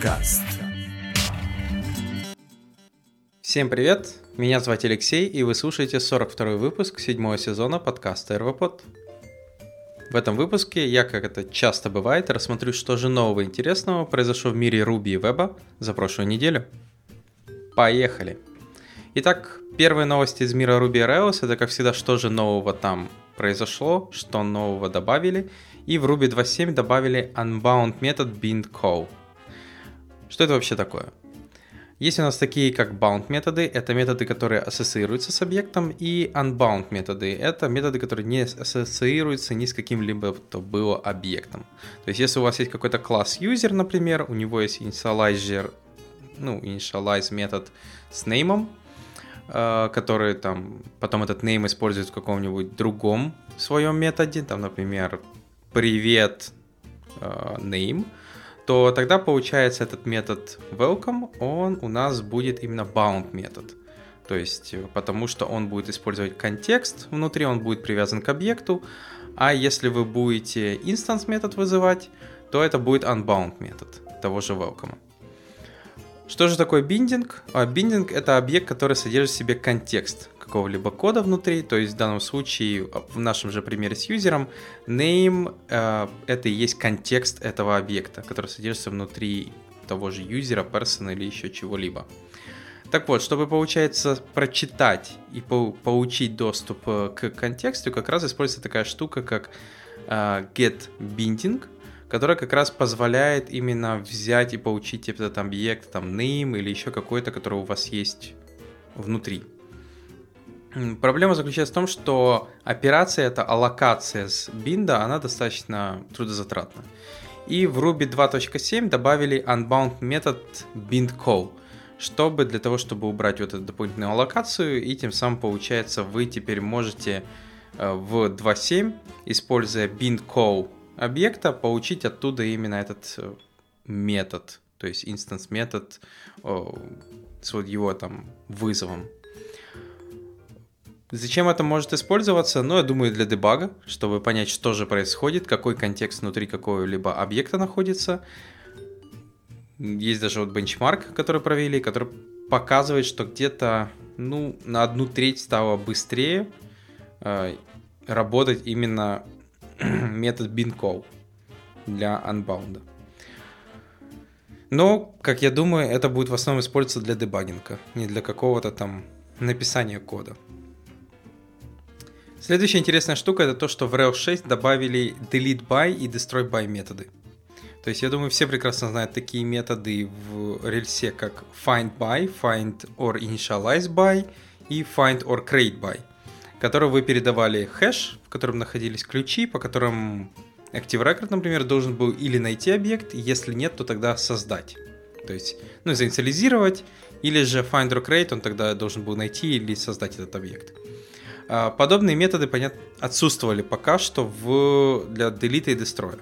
подкаст. Всем привет, меня зовут Алексей, и вы слушаете 42 выпуск седьмого сезона подкаста РВПод. В этом выпуске я, как это часто бывает, рассмотрю, что же нового интересного произошло в мире Руби и Веба за прошлую неделю. Поехали! Итак, первые новости из мира Ruby Rails это, как всегда, что же нового там произошло, что нового добавили, и в Ruby 2.7 добавили unbound метод bindCall. Что это вообще такое? Есть у нас такие, как bound методы, это методы, которые ассоциируются с объектом, и unbound методы, это методы, которые не ассоциируются ни с каким-либо, то было объектом. То есть, если у вас есть какой-то класс user, например, у него есть initializer, ну, initialize метод с name, э, который там, потом этот name использует в каком-нибудь другом своем методе, там, например, привет э, name, то тогда получается этот метод welcome, он у нас будет именно bound метод. То есть, э, потому что он будет использовать контекст внутри, он будет привязан к объекту, а если вы будете instance метод вызывать, то это будет unbound метод того же welcome. Что же такое биндинг? А, биндинг это объект, который содержит в себе контекст какого-либо кода внутри, то есть в данном случае, в нашем же примере с юзером, name э, это и есть контекст этого объекта, который содержится внутри того же юзера, person или еще чего-либо. Так вот, чтобы, получается, прочитать и по получить доступ э, к контексту, как раз используется такая штука, как э, getBinding, которая как раз позволяет именно взять и получить этот объект, там, name или еще какой-то, который у вас есть внутри. Проблема заключается в том, что операция, это аллокация с бинда, она достаточно трудозатратна. И в Ruby 2.7 добавили unbound метод bindCall, чтобы для того, чтобы убрать вот эту дополнительную аллокацию, и тем самым получается вы теперь можете э, в 2.7, используя bindCall объекта, получить оттуда именно этот э, метод, то есть instance метод с вот его там вызовом. Зачем это может использоваться? Ну, я думаю, для дебага, чтобы понять, что же происходит, какой контекст внутри какого-либо объекта находится. Есть даже вот бенчмарк, который провели, который показывает, что где-то ну, на одну треть стало быстрее э, работать именно метод binCall для unbound. Но, как я думаю, это будет в основном использоваться для дебагинга, не для какого-то там написания кода. Следующая интересная штука это то, что в Rails 6 добавили delete by и destroy by методы. То есть я думаю, все прекрасно знают такие методы в рельсе, как find by, find or initialize by и find or create by, которые вы передавали хэш, котором находились ключи, по которым Active Record, например, должен был или найти объект, если нет, то тогда создать. То есть, ну, заинициализировать, или же find or create, он тогда должен был найти или создать этот объект. А, подобные методы, понятно, отсутствовали пока что в, для delete и destroy.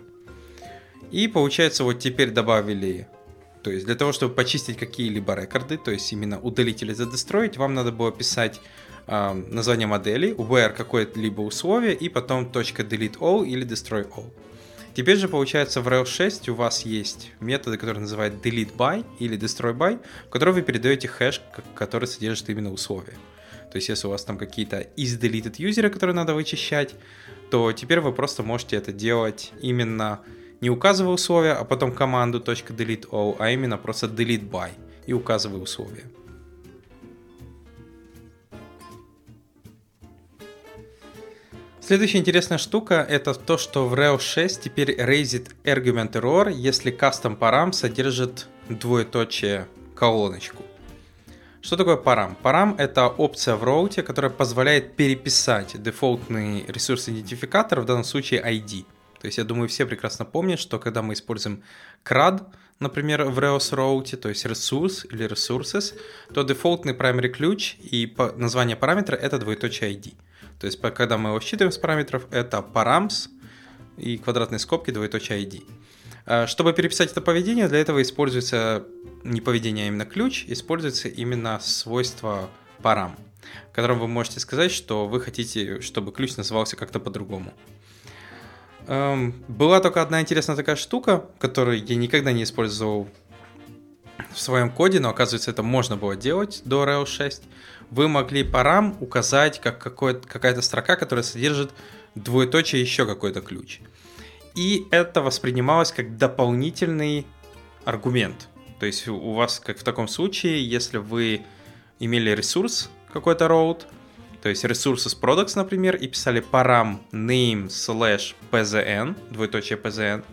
И получается, вот теперь добавили, то есть для того, чтобы почистить какие-либо рекорды, то есть именно удалить или задестроить, вам надо было писать э, название модели, where какое-либо условие, и потом .delete all или destroy all. Теперь же получается в Rails 6 у вас есть методы, которые называют delete by или destroy by, в которые вы передаете хэш, который содержит именно условия. То есть, если у вас там какие-то из deleted юзеры, которые надо вычищать, то теперь вы просто можете это делать именно не указывая условия, а потом команду .delete all, а именно просто delete by и указывая условия. Следующая интересная штука это то, что в Rails 6 теперь raised argument error, если custom param содержит двоеточие колоночку. Что такое парам? Парам — это опция в роуте, которая позволяет переписать дефолтный ресурс-идентификатор, в данном случае ID. То есть я думаю, все прекрасно помнят, что когда мы используем CRUD, например, в Rails Route, то есть ресурс или resources, то дефолтный primary ключ и название параметра — это двоеточие ID. То есть когда мы его считываем с параметров, это params и квадратные скобки двоеточие ID. А, чтобы переписать это поведение, для этого используется не поведение, а именно ключ, используется именно свойство парам, в котором вы можете сказать, что вы хотите, чтобы ключ назывался как-то по-другому. Эм, была только одна интересная такая штука, которую я никогда не использовал в своем коде, но оказывается это можно было делать до Rails 6, вы могли парам указать как какая-то строка, которая содержит двоеточие еще какой-то ключ. И это воспринималось как дополнительный аргумент. То есть у вас, как в таком случае, если вы имели ресурс какой-то route, то есть ресурсы с products, например, и писали param name slash pzn, двоеточие pzn,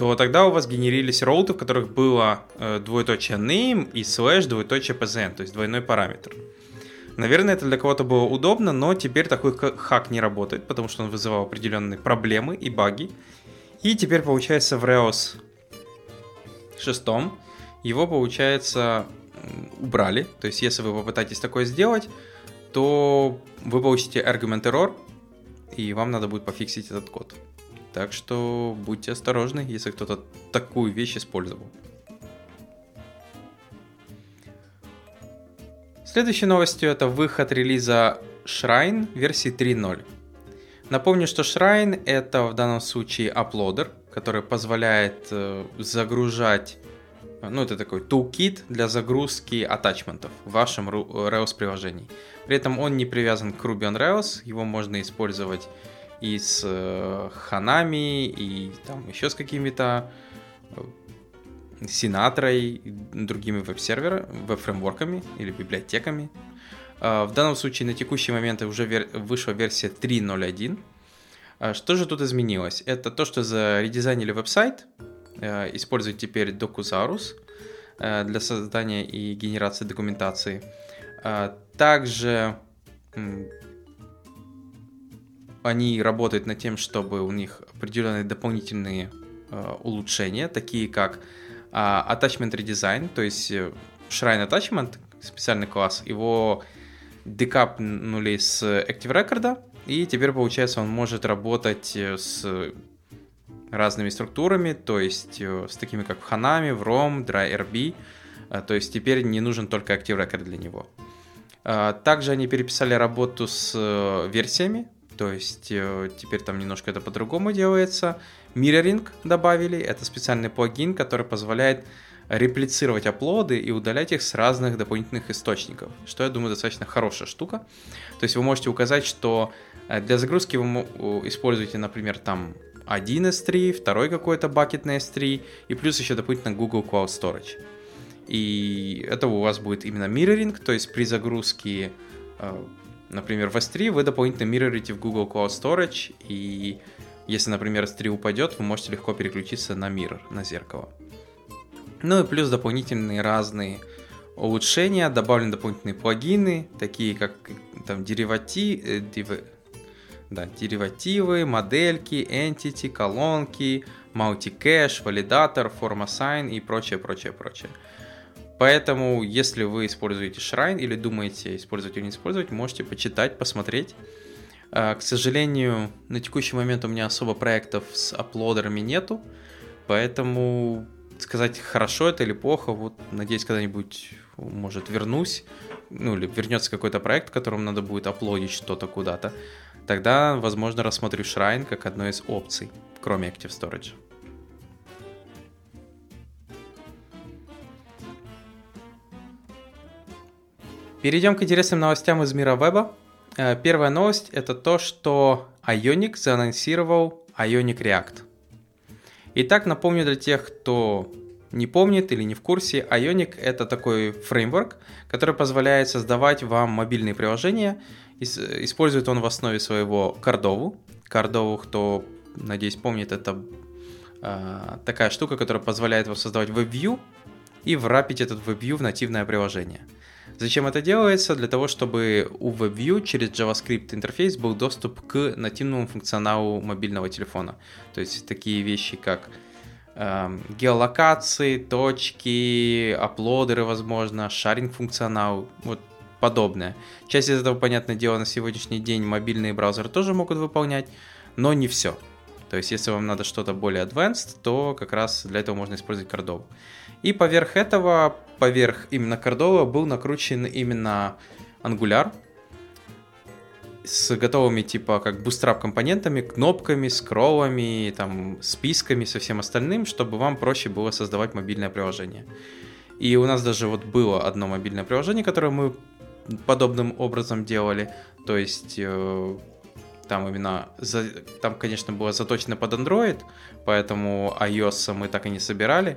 то тогда у вас генерились роуты, в которых было э, двоеточие name и slash двоеточие pzn, то есть двойной параметр. Наверное, это для кого-то было удобно, но теперь такой хак не работает, потому что он вызывал определенные проблемы и баги. И теперь получается в Rails 6 его, получается, убрали. То есть, если вы попытаетесь такое сделать, то вы получите argument error, и вам надо будет пофиксить этот код. Так что будьте осторожны, если кто-то такую вещь использовал. Следующей новостью это выход релиза Shrine версии 3.0. Напомню, что Shrine это в данном случае аплодер, который позволяет э, загружать, ну это такой toolkit для загрузки атачментов в вашем Rails приложении. При этом он не привязан к Ruby on Rails, его можно использовать и с э, Hanami, и там еще с какими-то э, Синатрой другими веб-серверами, веб-фреймворками или библиотеками. А, в данном случае на текущий момент уже вышла версия 3.0.1. А, что же тут изменилось? Это то, что заредизайнили веб-сайт, э, используют теперь Docusaurus э, для создания и генерации документации. Также они работают над тем, чтобы у них определенные дополнительные э, улучшения, такие как Attachment Redesign, то есть э, Shrine Attachment, специальный класс, его декапнули с Active Record, и теперь, получается, он может работать э, с разными структурами, то есть э, с такими как Hanami, в ROM, DryRB, то есть теперь не нужен только Active Record для него. Также они переписали работу с версиями, то есть теперь там немножко это по-другому делается. Mirroring добавили, это специальный плагин, который позволяет реплицировать аплоды и удалять их с разных дополнительных источников, что, я думаю, достаточно хорошая штука. То есть вы можете указать, что э, для загрузки вы используете, например, там один S3, второй какой-то бакет на S3, и плюс еще дополнительно Google Cloud Storage. И это у вас будет именно mirroring, то есть при загрузке, э, например, в S3 вы дополнительно миррорите в Google Cloud Storage, и если, например, S3 упадет, вы можете легко переключиться на Mirror, на зеркало. Ну и плюс дополнительные разные улучшения, добавлены дополнительные плагины, такие как там деривати, э, див, да, деривативы, модельки, entity, колонки, multi-cache, валидатор, form assign и прочее, прочее, прочее. Поэтому, если вы используете Shrine или думаете использовать или не использовать, можете почитать, посмотреть. А, к сожалению, на текущий момент у меня особо проектов с аплодерами нету, поэтому сказать, хорошо это или плохо, вот надеюсь, когда-нибудь, может, вернусь, ну, или вернется какой-то проект, в котором надо будет аплодить что-то куда-то, тогда, возможно, рассмотрю Shrine как одну из опций, кроме Active Storage. Перейдем к интересным новостям из мира веба. Э, первая новость это то, что Ionic заанонсировал Ionic React. Итак, напомню для тех, кто не помнит или не в курсе, Ionic это такой фреймворк, который позволяет создавать вам мобильные приложения. Использует он в основе своего Cardovу. Cardovу, кто, надеюсь, помнит, это э, такая штука, которая позволяет вам создавать WebView и врапить этот WebView в нативное приложение. Зачем это делается? Для того, чтобы у WebView через JavaScript интерфейс был доступ к нативному функционалу мобильного телефона. То есть такие вещи, как э, геолокации, точки, аплодеры, возможно, шаринг функционал, вот подобное. Часть из этого, понятное дело, на сегодняшний день мобильные браузеры тоже могут выполнять, но не все. То есть, если вам надо что-то более advanced, то как раз для этого можно использовать Cordova. И поверх этого, поверх именно Cordova был накручен именно Angular с готовыми типа как Bootstrap компонентами, кнопками, скроллами, там, списками, со всем остальным, чтобы вам проще было создавать мобильное приложение. И у нас даже вот было одно мобильное приложение, которое мы подобным образом делали. То есть э, там именно, за, там, конечно, было заточено под Android, поэтому iOS мы так и не собирали.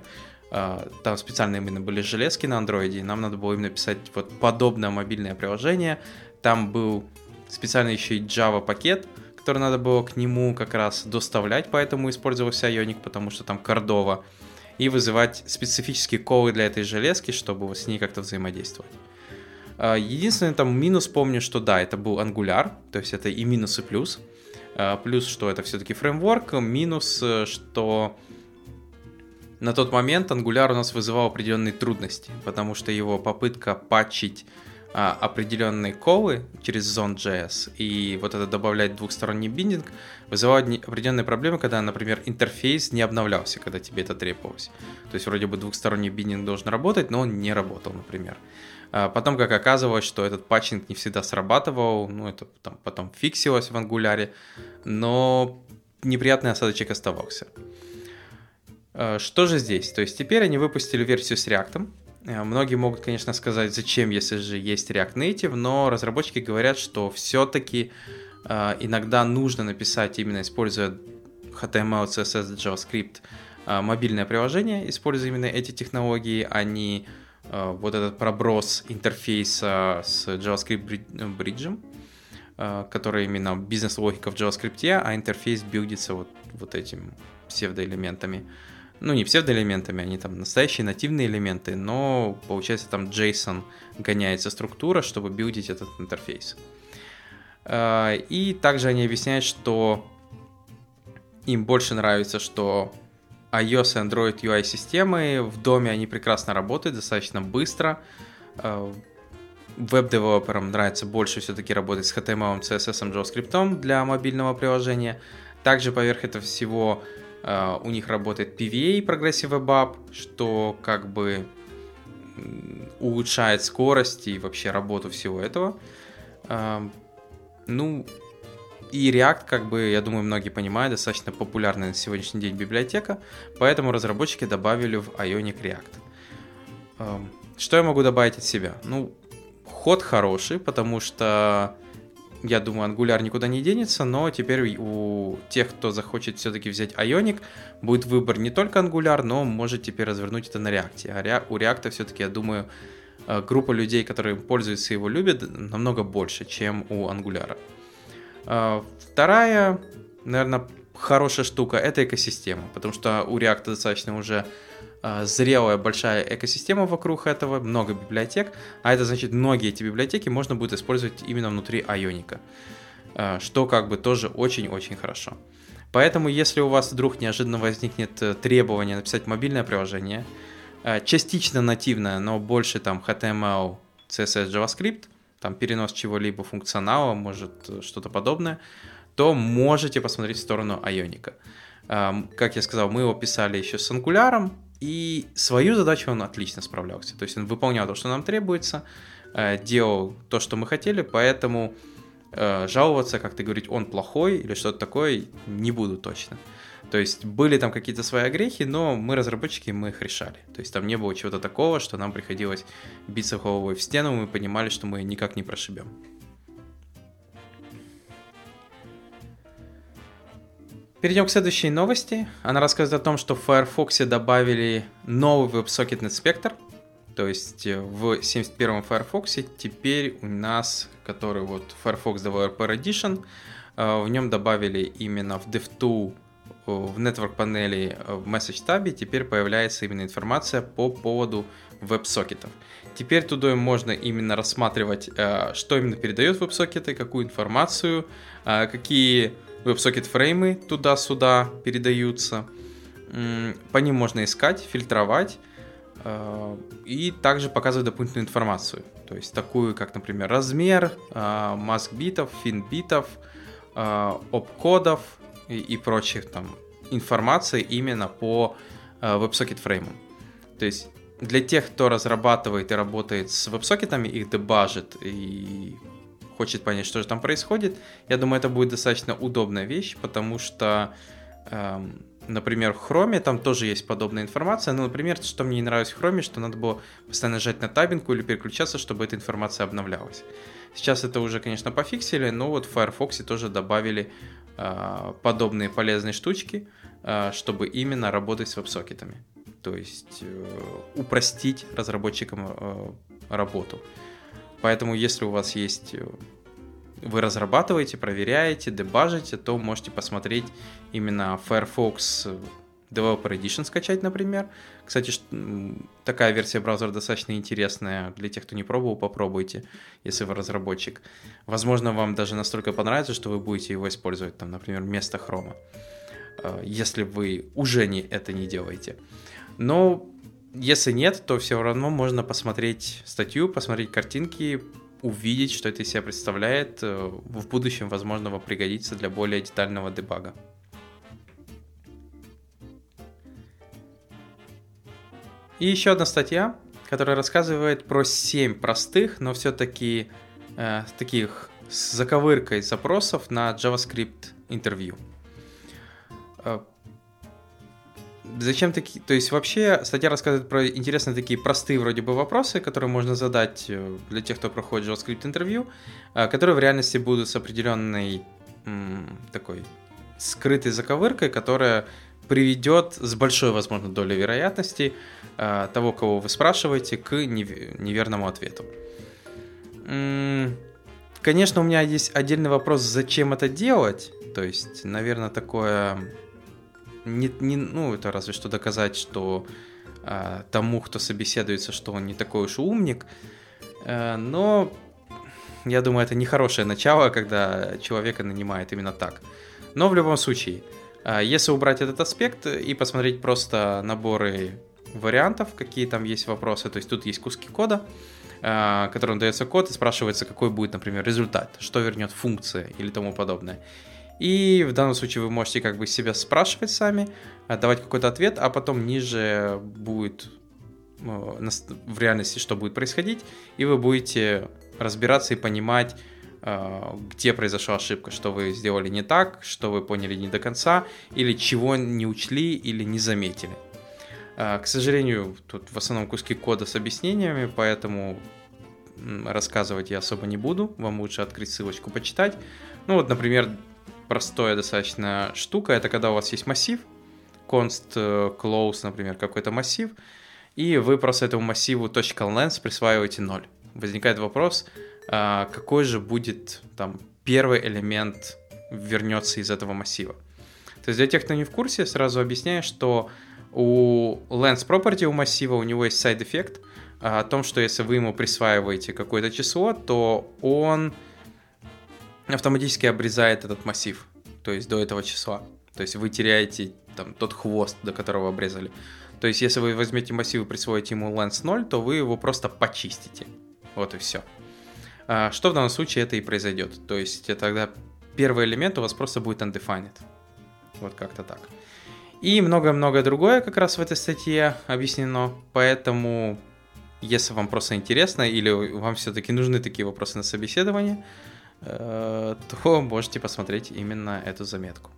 Э, там специально именно были железки на и нам надо было именно писать вот подобное мобильное приложение. Там был специально еще и Java пакет, который надо было к нему как раз доставлять, поэтому использовался Ionic, потому что там кордово, и вызывать специфические колы для этой железки, чтобы с ней как-то взаимодействовать. А, единственный там минус, помню, что да, это был Angular, то есть это и минус, и плюс. А, плюс, что это все-таки фреймворк, минус, э, что на тот момент Angular у нас вызывал определенные трудности, потому что его попытка патчить а, определенные колы через Zone.js и вот это добавлять двухсторонний биндинг вызывает определенные проблемы, когда, например, интерфейс не обновлялся, когда тебе это требовалось. То есть вроде бы двухсторонний биндинг должен работать, но он не работал, например. А потом, как оказывалось, что этот патчинг не всегда срабатывал, ну это там, потом фиксилось в ангуляре, но неприятный осадочек оставался. А, что же здесь? То есть теперь они выпустили версию с React, Э, многие могут, конечно, сказать, зачем, если же есть React Native, но разработчики говорят, что все-таки э, иногда нужно написать, именно используя HTML, CSS, JavaScript, э, мобильное приложение, используя именно эти технологии, а не э, вот этот проброс интерфейса с JavaScript бриджем, э, который именно бизнес-логика в JavaScript, а интерфейс билдится вот, вот этим псевдоэлементами ну не псевдоэлементами, они там настоящие нативные элементы, но получается там JSON гоняется структура, чтобы билдить этот интерфейс. А, и также они объясняют, что им больше нравится, что iOS и Android UI системы в доме они прекрасно работают, достаточно быстро. А, веб-девелоперам нравится больше все-таки работать с HTML, CSS, JavaScript для мобильного приложения. Также поверх этого всего у них работает PVA, Progressive Web что как бы улучшает скорость и вообще работу всего этого. Uh, ну, и React, как бы, я думаю, многие понимают, достаточно популярная на сегодняшний день библиотека, поэтому разработчики добавили в Ionic React. Uh, что я могу добавить от себя? Ну, ход хороший, потому что я думаю, Angular никуда не денется, но теперь у тех, кто захочет все-таки взять Ionic, будет выбор не только Angular, но может теперь развернуть это на React. А у React все-таки, я думаю, э, группа людей, которые пользуются его, любят, намного больше, чем у Angular. Э, вторая, наверное, хорошая штука — это экосистема, потому что у React достаточно уже зрелая большая экосистема вокруг этого, много библиотек, а это значит, многие эти библиотеки можно будет использовать именно внутри Ионика, а, что как бы тоже очень-очень хорошо. Поэтому, если у вас вдруг неожиданно возникнет э, требование написать мобильное приложение, э, частично нативное, но больше там HTML, CSS, JavaScript, там перенос чего-либо функционала, может э, что-то подобное, то можете посмотреть в сторону Ионика. Как я сказал, мы его писали еще с Angular, и свою задачу он отлично справлялся. То есть он выполнял то, что нам требуется, э, делал то, что мы хотели, поэтому э, жаловаться, как-то говорить, он плохой или что-то такое, не буду точно. То есть были там какие-то свои огрехи, но мы, разработчики, мы их решали. То есть там не было чего-то такого, что нам приходилось биться головой в стену, мы понимали, что мы никак не прошибем. Перейдем к следующей новости. Она рассказывает о том, что в Firefox добавили новый WebSocket инспектор. То есть э, в 71-м Firefox теперь у нас, который вот Firefox Developer Edition, э, в нем добавили именно в DevTool э, в Network панели в Message табе теперь появляется именно информация по поводу веб-сокетов. Теперь туда можно именно рассматривать, что именно передает веб-сокеты, какую информацию, какие WebSocket фреймы туда-сюда передаются. По ним можно искать, фильтровать э, и также показывать дополнительную информацию. То есть такую, как, например, размер, э, маск битов, фин битов, э, обкодов и, и прочих там информации именно по WebSocket фреймам. То есть для тех, кто разрабатывает и работает с веб-сокетами, их дебажит и хочет понять, что же там происходит, я думаю, это будет достаточно удобная вещь, потому что эм, Например, в Chrome там тоже есть подобная информация. Ну, например, что мне не нравилось в Chrome, что надо было постоянно нажать на табинку или переключаться, чтобы эта информация обновлялась. Сейчас это уже, конечно, пофиксили, но вот в Firefox тоже добавили э, подобные полезные штучки, э, чтобы именно работать с веб-сокетами. То есть э, упростить разработчикам э, работу. Поэтому, если у вас есть э, вы разрабатываете, проверяете, дебажите, то можете посмотреть именно Firefox Developer Edition скачать, например. Кстати, такая версия браузера достаточно интересная. Для тех, кто не пробовал, попробуйте, если вы разработчик. Возможно, вам даже настолько понравится, что вы будете его использовать, там, например, вместо хрома, э, если вы уже не, это не делаете. Но если нет, то все равно можно посмотреть статью, посмотреть картинки, увидеть, что это из себя представляет. Э, в будущем, возможно, вам пригодится для более детального дебага. И еще одна статья, которая рассказывает про 7 простых, но все-таки э, таких с заковыркой запросов на JavaScript интервью. Зачем такие... То есть вообще статья рассказывает про интересные такие простые вроде бы вопросы, которые можно задать э, для тех, кто проходит JavaScript интервью, э, которые в реальности будут с определенной такой скрытой заковыркой, которая приведет с большой, возможно, долей вероятности э, того, кого вы спрашиваете, к неверному ответу. Конечно, у меня есть отдельный вопрос, зачем это делать. То есть, наверное, такое не, не, ну, это разве что доказать, что э, тому, кто собеседуется, что он не такой уж умник. Э, но я думаю, это нехорошее начало, когда человека нанимает именно так. Но в любом случае, э, если убрать этот аспект и посмотреть просто наборы вариантов, какие там есть вопросы, то есть тут есть куски кода, э, которым дается код и спрашивается, какой будет, например, результат, что вернет функция или тому подобное. И в данном случае вы можете как бы себя спрашивать сами, давать какой-то ответ, а потом ниже будет э, в реальности, что будет происходить, и вы будете разбираться и понимать, э, где произошла ошибка, что вы сделали не так, что вы поняли не до конца, или чего не учли или не заметили. Э, к сожалению, тут в основном куски кода с объяснениями, поэтому рассказывать я особо не буду. Вам лучше открыть ссылочку, почитать. Ну вот, например, простая достаточно штука. Это когда у вас есть массив, const э, close, например, какой-то массив, и вы просто этому массиву .length присваиваете 0. Возникает вопрос, а, какой же будет там первый элемент вернется из этого массива. То есть для тех, кто не в курсе, сразу объясняю, что у length property у массива у него есть side эффект о том, что если вы ему присваиваете какое-то число, то он автоматически обрезает этот массив, то есть до этого числа. То есть вы теряете там тот хвост, до которого обрезали. То есть если вы возьмете массив и присвоите ему length 0, то вы его просто почистите. Вот и все. А, что в данном случае это и произойдет. То есть тогда первый элемент у вас просто будет undefined. Вот как-то так. И много-много другое как раз в этой статье объяснено. Поэтому, если вам просто интересно или вам все-таки нужны такие вопросы на собеседование, Э, то можете посмотреть именно эту заметку.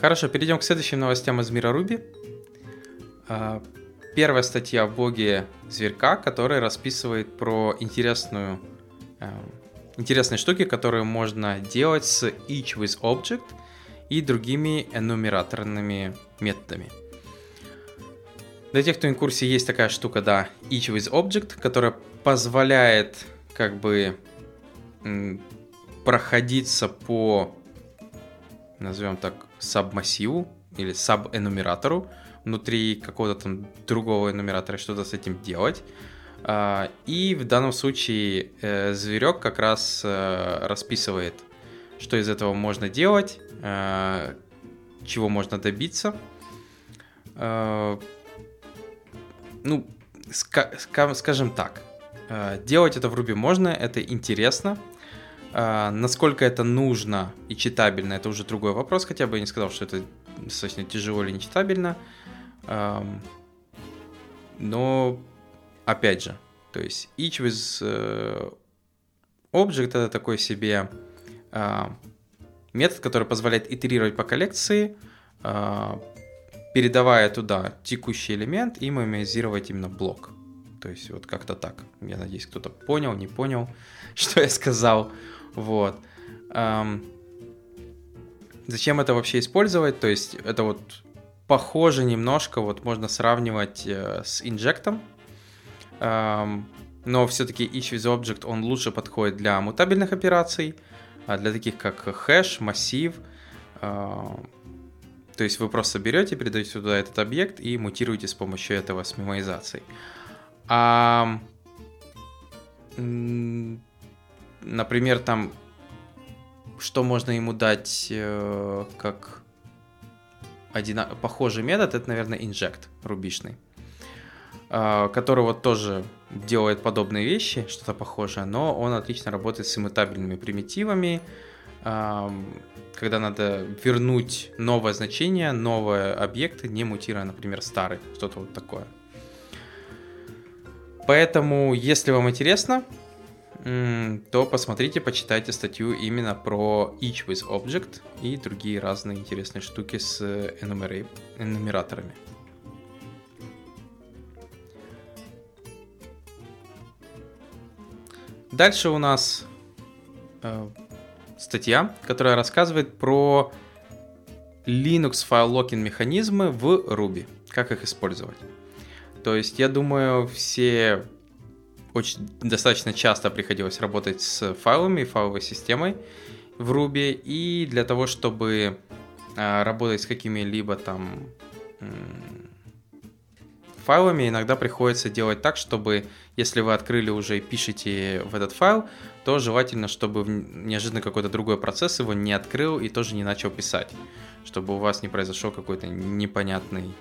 Хорошо, перейдем к следующим новостям из мира Руби. Э, первая статья в блоге Зверька, которая расписывает про интересную, э, интересные штуки, которые можно делать с each with object и другими энумераторными методами. Для тех, кто в курсе, есть такая штука, да, each with object, которая позволяет как бы проходиться по, назовем так, сабмассиву или саб-энумератору внутри какого-то там другого энумератора что-то с этим делать. А, и в данном случае э, зверек как раз э, расписывает, что из этого можно делать, э, чего можно добиться. Э, ну, скажем так, э, делать это в Ruby можно, это интересно. Э, насколько это нужно и читабельно, это уже другой вопрос, хотя бы я не сказал, что это достаточно тяжело или нечитабельно. Эм, но, опять же, То есть each with object это такой себе метод, который позволяет итерировать по коллекции, э, передавая туда текущий элемент и меморизировать именно блок. То есть вот как-то так. Я надеюсь, кто-то понял, не понял, что я сказал. Вот. Зачем это вообще использовать? То есть это вот похоже немножко, вот можно сравнивать э, с инжектом, но все-таки each with object он лучше подходит для мутабельных операций, а для таких как хэш, массив. Э, то есть вы просто берете, передаете туда этот объект и мутируете с помощью этого с мемоизацией. А, например, там, что можно ему дать э, как один похожий метод, это, наверное, инжект рубишный, который вот тоже делает подобные вещи, что-то похожее, но он отлично работает с иммутабельными примитивами, э, когда надо вернуть новое значение, новые объекты, не мутируя, например, старый, что-то вот такое. Поэтому, если вам интересно, то посмотрите, почитайте статью именно про each with object и другие разные интересные штуки с энумераторами. Дальше у нас э, статья, которая рассказывает про Linux файл локин механизмы в Ruby, как их использовать. То есть, я думаю, все очень достаточно часто приходилось работать с файлами, файловой системой в Ruby, и для того, чтобы а, работать с какими-либо там файлами, иногда приходится делать так, чтобы если вы открыли уже и пишете в этот файл, то желательно, чтобы неожиданно какой-то другой процесс его не открыл и тоже не начал писать, чтобы у вас не произошел какой-то непонятный,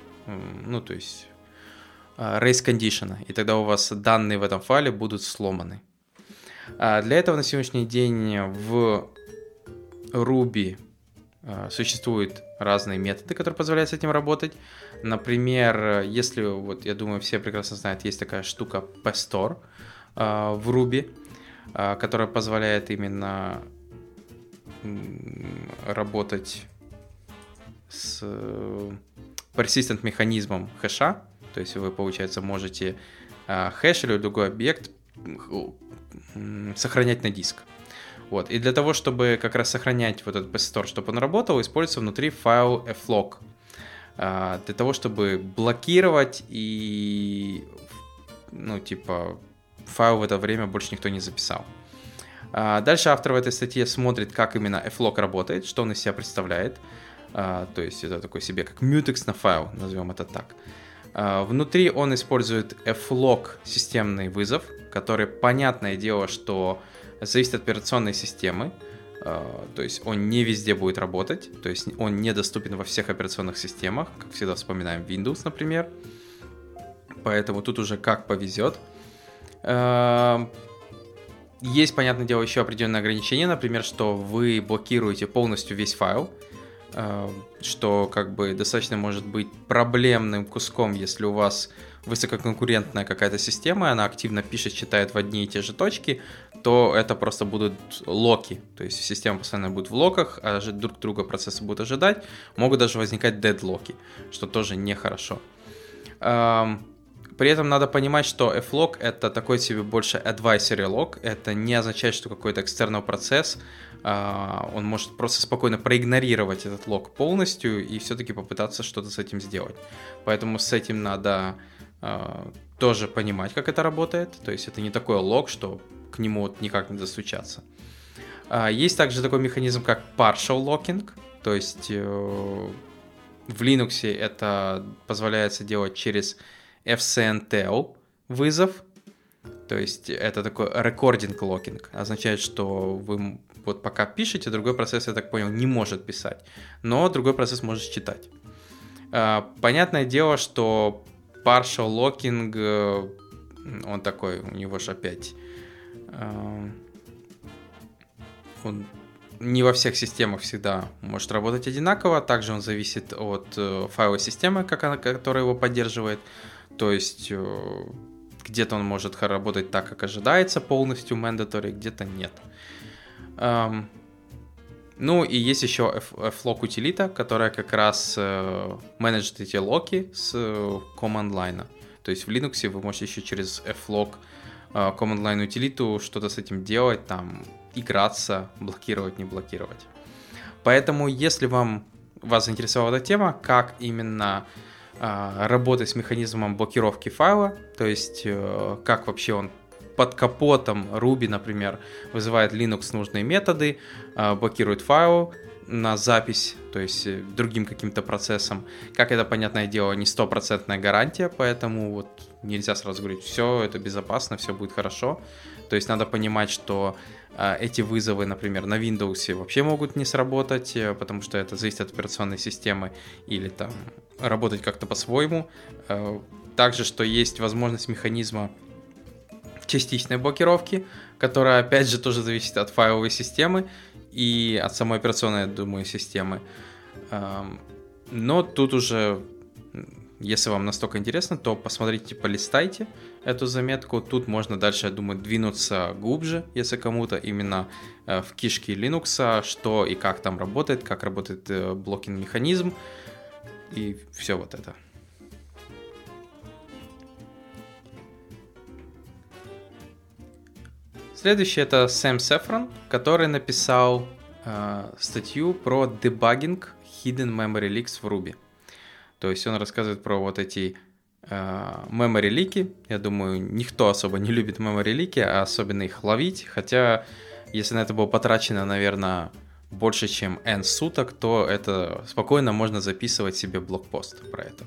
ну то есть Э, race condition, и тогда у вас данные в этом файле будут сломаны. А для этого на сегодняшний день в Ruby э, существуют разные методы, которые позволяют с этим работать. Например, если, вот я думаю, все прекрасно знают, есть такая штука Pastor э, в Ruby, которая позволяет именно работать с persistent механизмом хэша, то есть вы, получается, можете а, хэш или другой объект сохранять на диск. Вот. И для того, чтобы как раз сохранять вот этот store, чтобы он работал, используется внутри файл flog. А, для того, чтобы блокировать и, ну, типа, файл в это время больше никто не записал. А, дальше автор в этой статье смотрит, как именно flog работает, что он из себя представляет. То есть это такой себе как mutex на файл, назовем это так. А, внутри он использует flog системный вызов, который, понятное дело, что зависит от операционной системы, а, то есть он не везде будет работать, то есть он недоступен во всех операционных системах, как всегда вспоминаем Windows, например. Поэтому тут уже как повезет. А, есть, понятное дело, еще определенные ограничения, например, что вы блокируете полностью весь файл, Э, что как бы достаточно может быть проблемным куском, если у вас высококонкурентная какая-то система, она активно пишет, читает в одни и те же точки, то это просто будут локи. То есть система постоянно будет в локах, а друг друга процессы будут ожидать. Могут даже возникать дедлоки, что тоже нехорошо. При этом надо понимать, что F-log это такой себе больше advisory log. Это не означает, что какой-то экстерный процесс а, он может просто спокойно проигнорировать этот лог полностью и все-таки попытаться что-то с этим сделать. Поэтому с этим надо а, тоже понимать, как это работает. То есть это не такой лог, что к нему вот никак не достучаться. А, есть также такой механизм, как partial locking. То есть э, в Linux это позволяется делать через FCNTL вызов. То есть это такой recording locking. Означает, что вы вот пока пишете, другой процесс, я так понял, не может писать, но другой процесс может читать. А, понятное дело, что partial locking, э, он такой, у него же опять, он не во всех системах всегда может работать одинаково, также он зависит от э, файловой системы, как она, которая его поддерживает, то есть где-то он может работать так, как ожидается, полностью mandatory, где-то нет. Ну и есть еще flock утилита, которая как раз э, менеджит эти локи с э, command line. То есть в Linux вы можете еще через flock э, command line утилиту что-то с этим делать, там играться, блокировать, не блокировать. Поэтому если вам вас заинтересовала эта тема, как именно э, работать с механизмом блокировки файла, то есть э, как вообще он под капотом Ruby, например, вызывает Linux нужные методы, а, блокирует файл на запись, то есть э, другим каким-то процессом. Как это, понятное дело, не стопроцентная гарантия, поэтому вот нельзя сразу говорить, все, это безопасно, все будет хорошо. То есть надо понимать, что э, эти вызовы, например, на Windows вообще могут не сработать, э, потому что это зависит от операционной системы или там работать как-то по-своему. Э, также, что есть возможность механизма частичной блокировки, которая, опять же, тоже зависит от файловой системы и от самой операционной, думаю, системы. Но тут уже, если вам настолько интересно, то посмотрите, полистайте эту заметку. Тут можно дальше, я думаю, двинуться глубже, если кому-то именно э, в кишке Linux, что и как там работает, как работает э, блокинг-механизм и все вот это. Следующий это Сэм Сефрон, который написал э, статью про дебагинг hidden memory leaks в Ruby. То есть он рассказывает про вот эти э, memory лики. Я думаю, никто особо не любит memory лики, а особенно их ловить. Хотя, если на это было потрачено, наверное, больше, чем N суток, то это спокойно можно записывать себе блокпост про это.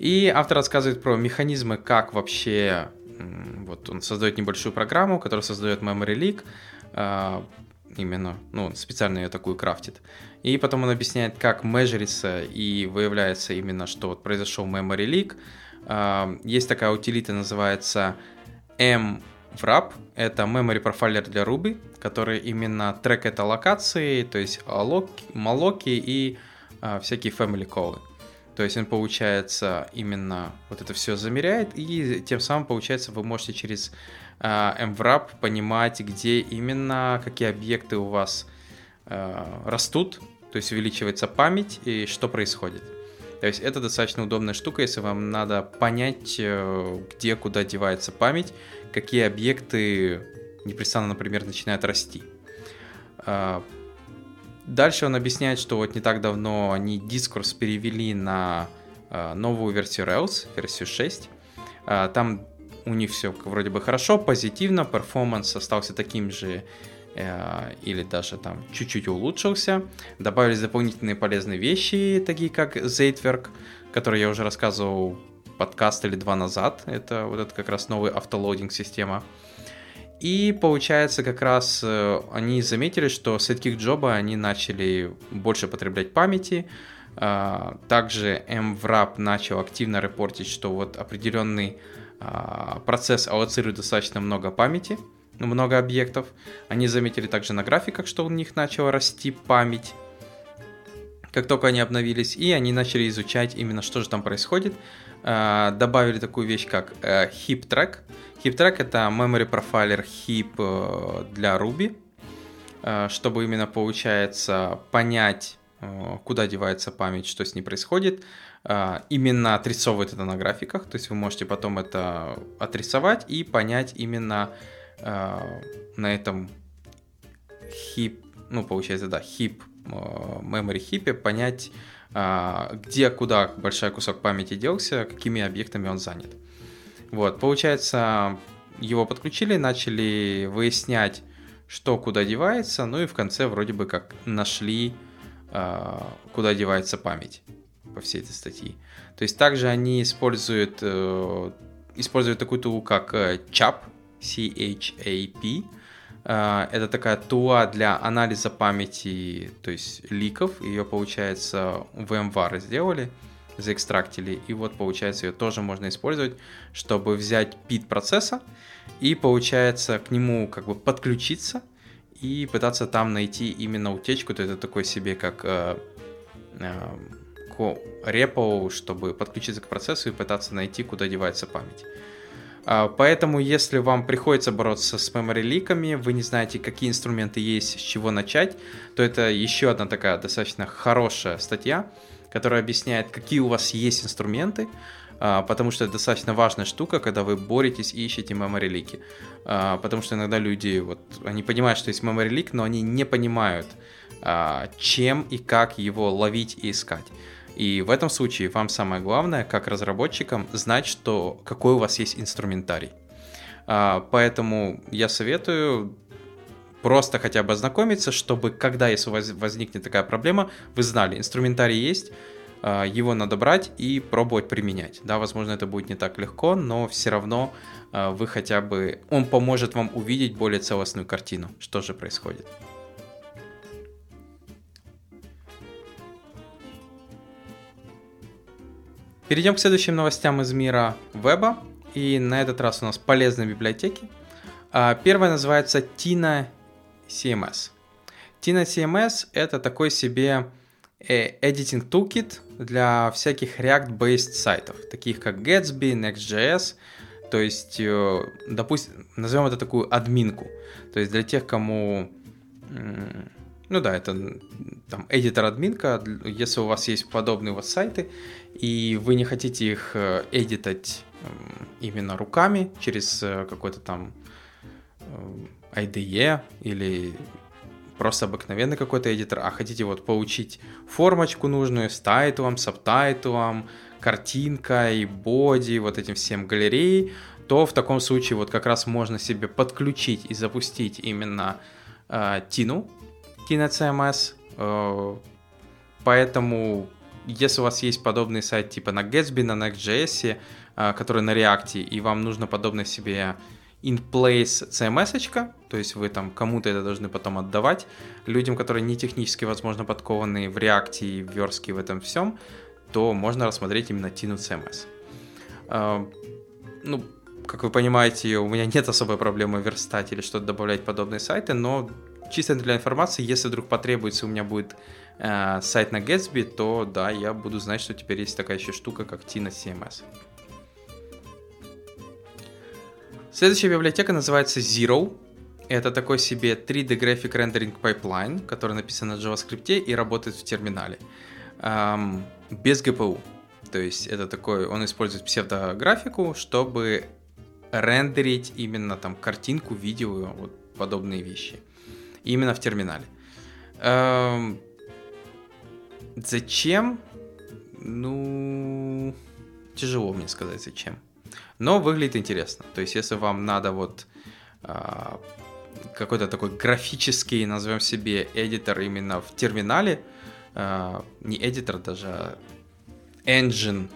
И автор рассказывает про механизмы, как вообще вот он создает небольшую программу, которая создает memory leak, а, именно, ну, специально ее такую крафтит. И потом он объясняет, как межерится и выявляется именно, что вот произошел memory leak. А, есть такая утилита, называется mwrap, это memory profiler для Ruby, который именно трекает аллокации, то есть малоки и а, всякие family call. То есть он, получается, именно вот это все замеряет, и тем самым, получается, вы можете через э, MWrap понимать, где именно, какие объекты у вас э, растут, то есть увеличивается память и что происходит. То есть это достаточно удобная штука, если вам надо понять, э, где, куда девается память, какие объекты непрестанно, например, начинают расти. Дальше он объясняет, что вот не так давно они дискурс перевели на э, новую версию Rails, версию 6. Э, там у них все вроде бы хорошо, позитивно, перформанс остался таким же э, или даже там чуть-чуть улучшился. Добавились дополнительные полезные вещи, такие как Zaitwerk, который я уже рассказывал подкаст или два назад. Это вот это как раз новый автолоадинг система. И получается, как раз э, они заметили, что с этих джоба они начали больше потреблять памяти. А, также MWrap начал активно репортить, что вот определенный а, процесс аллоцирует достаточно много памяти, много объектов. Они заметили также на графиках, что у них начала расти память как только они обновились, и они начали изучать именно, что же там происходит. А, добавили такую вещь, как э, heap track. Heap track это memory profiler heap э, для Ruby, э, чтобы именно получается понять, куда девается память, что с ней происходит. Именно отрисовывает это на графиках, то есть вы можете потом это отрисовать и понять именно на этом heap, ну получается, да, heap memory heap, понять а, где, куда большой кусок памяти делся, какими объектами он занят. Вот, получается, его подключили, начали выяснять, что куда девается, ну и в конце вроде бы как нашли, а, куда девается память по всей этой статье. То есть также они используют, э, используют такую тулу, как CHAP, C-H-A-P, это такая туа для анализа памяти, то есть ликов. Ее, получается, в VMware сделали, заэкстрактили. И вот, получается, ее тоже можно использовать, чтобы взять пит процесса и, получается, к нему как бы подключиться и пытаться там найти именно утечку. То это такой себе как э, э, репо, чтобы подключиться к процессу и пытаться найти, куда девается память. А, поэтому, если вам приходится бороться с memory ликами, вы не знаете, какие инструменты есть, с чего начать, то это еще одна такая достаточно хорошая статья, которая объясняет, какие у вас есть инструменты, а, потому что это достаточно важная штука, когда вы боретесь и ищете memory лики. А, потому что иногда люди, вот, они понимают, что есть memory лик, но они не понимают, чем и как его ловить и искать. И в этом случае вам самое главное, как разработчикам, знать, что какой у вас есть инструментарий. А, поэтому я советую просто хотя бы ознакомиться, чтобы когда, если возникнет такая проблема, вы знали, инструментарий есть, а, его надо брать и пробовать применять. Да, возможно, это будет не так легко, но все равно а, вы хотя бы... Он поможет вам увидеть более целостную картину, что же происходит. Перейдем к следующим новостям из мира веба. И на этот раз у нас полезные библиотеки. А, первая называется Tina CMS. Tina CMS это такой себе э, editing toolkit для всяких React-based сайтов, таких как Gatsby, Next.js. То есть, э, допустим, назовем это такую админку. То есть для тех, кому ну да, это там эдитор админка, если у вас есть подобные вот сайты, и вы не хотите их э, эдитать именно руками через э, какой-то там э, IDE или просто обыкновенный какой-то эдитор, а хотите вот получить формочку нужную с тайтлом, сабтайтлом, картинкой, боди, вот этим всем галереей, то в таком случае вот как раз можно себе подключить и запустить именно э, Тину, Tina CMS, э, поэтому если у вас есть подобный сайт типа на Gatsby, на Next.js, а, который на React, и вам нужно подобное себе in-place CMS, то есть вы там кому-то это должны потом отдавать, людям, которые не технически, возможно, подкованные в React и в верстке в этом всем, то можно рассмотреть именно Tinu CMS. А, ну, как вы понимаете, у меня нет особой проблемы верстать или что-то добавлять подобные сайты, но чисто для информации, если вдруг потребуется, у меня будет э, сайт на Gatsby, то да, я буду знать, что теперь есть такая еще штука, как Tina CMS. Следующая библиотека называется Zero. Это такой себе 3D Graphic Rendering Pipeline, который написан на JavaScript и работает в терминале. Эм, без GPU. То есть это такой, он использует псевдографику, чтобы рендерить именно там картинку, видео, вот подобные вещи. Именно в терминале. Эм, Зачем? Ну, тяжело мне сказать зачем. Но выглядит интересно. То есть, если вам надо вот а, какой-то такой графический, назовем себе, эдитор именно в терминале, а, не эдитор даже, а engine,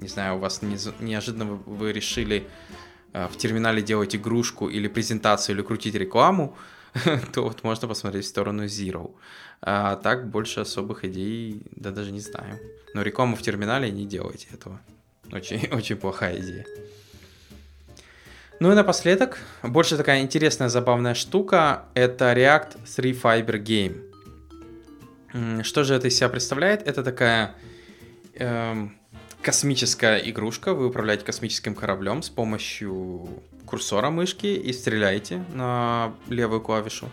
не знаю, у вас не, неожиданно вы, решили а, в терминале делать игрушку или презентацию или крутить рекламу, то вот можно посмотреть в сторону Zero. А так больше особых идей, да даже не знаю. Но рекламу в терминале не делайте этого. Очень, очень плохая идея. Ну и напоследок, больше такая интересная, забавная штука, это React 3 Fiber Game. Что же это из себя представляет? Это такая эм, космическая игрушка. Вы управляете космическим кораблем с помощью курсора мышки и стреляете на левую клавишу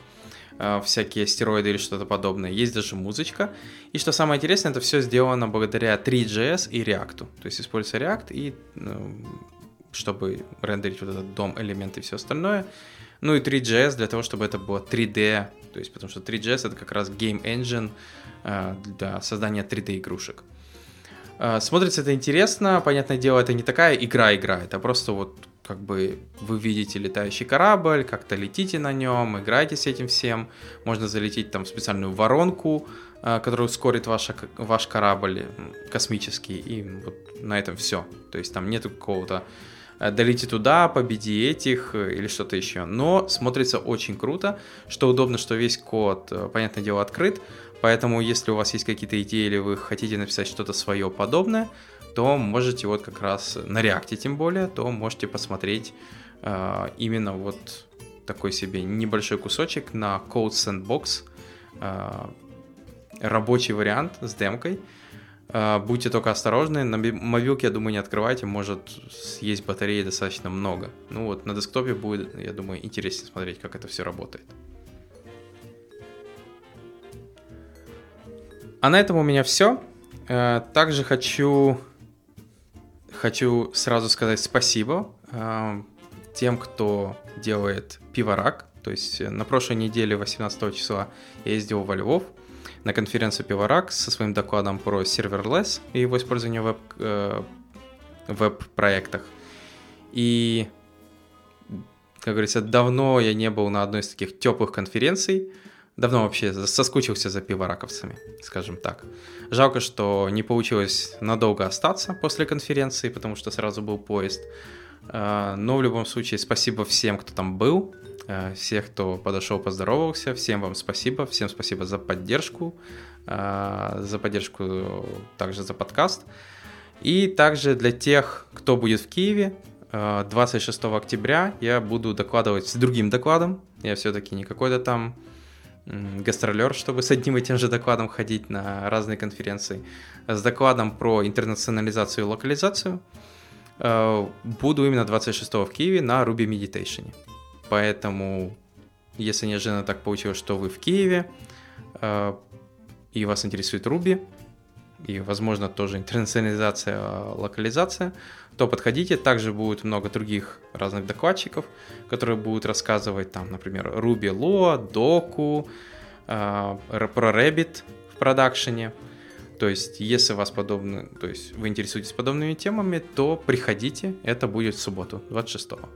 э, всякие астероиды или что-то подобное. Есть даже музычка. И что самое интересное, это все сделано благодаря 3GS и React. То есть используется React и ну, чтобы рендерить вот этот дом, элементы и все остальное. Ну и 3GS для того, чтобы это было 3D, то есть потому что 3GS это как раз Game Engine э, для создания 3D игрушек. Э, смотрится это интересно, понятное дело, это не такая игра-игра, это просто вот как бы вы видите летающий корабль, как-то летите на нем, играете с этим всем, можно залететь там в специальную воронку, э, которая ускорит ваш, ваш корабль космический, и вот на этом все. То есть там нет какого-то э, долети туда, победи этих э, или что-то еще. Но смотрится очень круто, что удобно, что весь код, понятное дело, открыт, поэтому если у вас есть какие-то идеи или вы хотите написать что-то свое подобное, то можете вот как раз на реакте тем более, то можете посмотреть э, именно вот такой себе небольшой кусочек на Code Sandbox, э, рабочий вариант с демкой. А, будьте только осторожны, на мобилке, я думаю, не открывайте, может есть батареи достаточно много. Ну вот, на десктопе будет, я думаю, интереснее смотреть, как это все работает. А на этом у меня все. Э, также хочу, хочу сразу сказать спасибо э, тем, кто делает пиворак. То есть на прошлой неделе, 18 числа, я ездил во Львов на конференцию Пиворак со своим докладом про serverless и его использование в веб, э, веб-проектах. И, как говорится, давно я не был на одной из таких теплых конференций. Давно вообще соскучился за пивораковцами, скажем так. Жалко, что не получилось надолго остаться после конференции, потому что сразу был поезд. Э, но в любом случае спасибо всем, кто там был. Э, всех, кто подошел, поздоровался. Всем вам спасибо. Всем спасибо за поддержку. Э, за поддержку также за подкаст. И также для тех, кто будет в Киеве, 26 октября я буду докладывать с другим докладом. Я все-таки не какой-то там гастролер, чтобы с одним и тем же докладом ходить на разные конференции. С докладом про интернационализацию и локализацию. Э, буду именно 26 в Киеве на Ruby Meditation. Поэтому, если неожиданно так получилось, что вы в Киеве, э, и вас интересует Ruby, и, возможно, тоже интернационализация, локализация, то подходите. Также будет много других разных докладчиков, которые будут рассказывать, там, например, Ruby Loa, Doku, э, про Rabbit в продакшене. То есть, если вас подобны, то есть вы интересуетесь подобными темами, то приходите, это будет в субботу, 26 -го.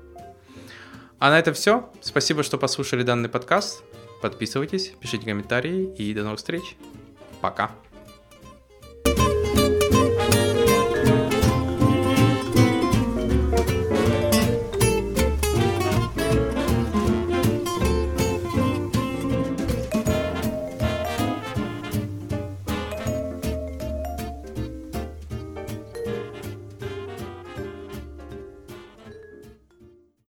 А на этом все. Спасибо, что послушали данный подкаст. Подписывайтесь, пишите комментарии и до новых встреч. Пока.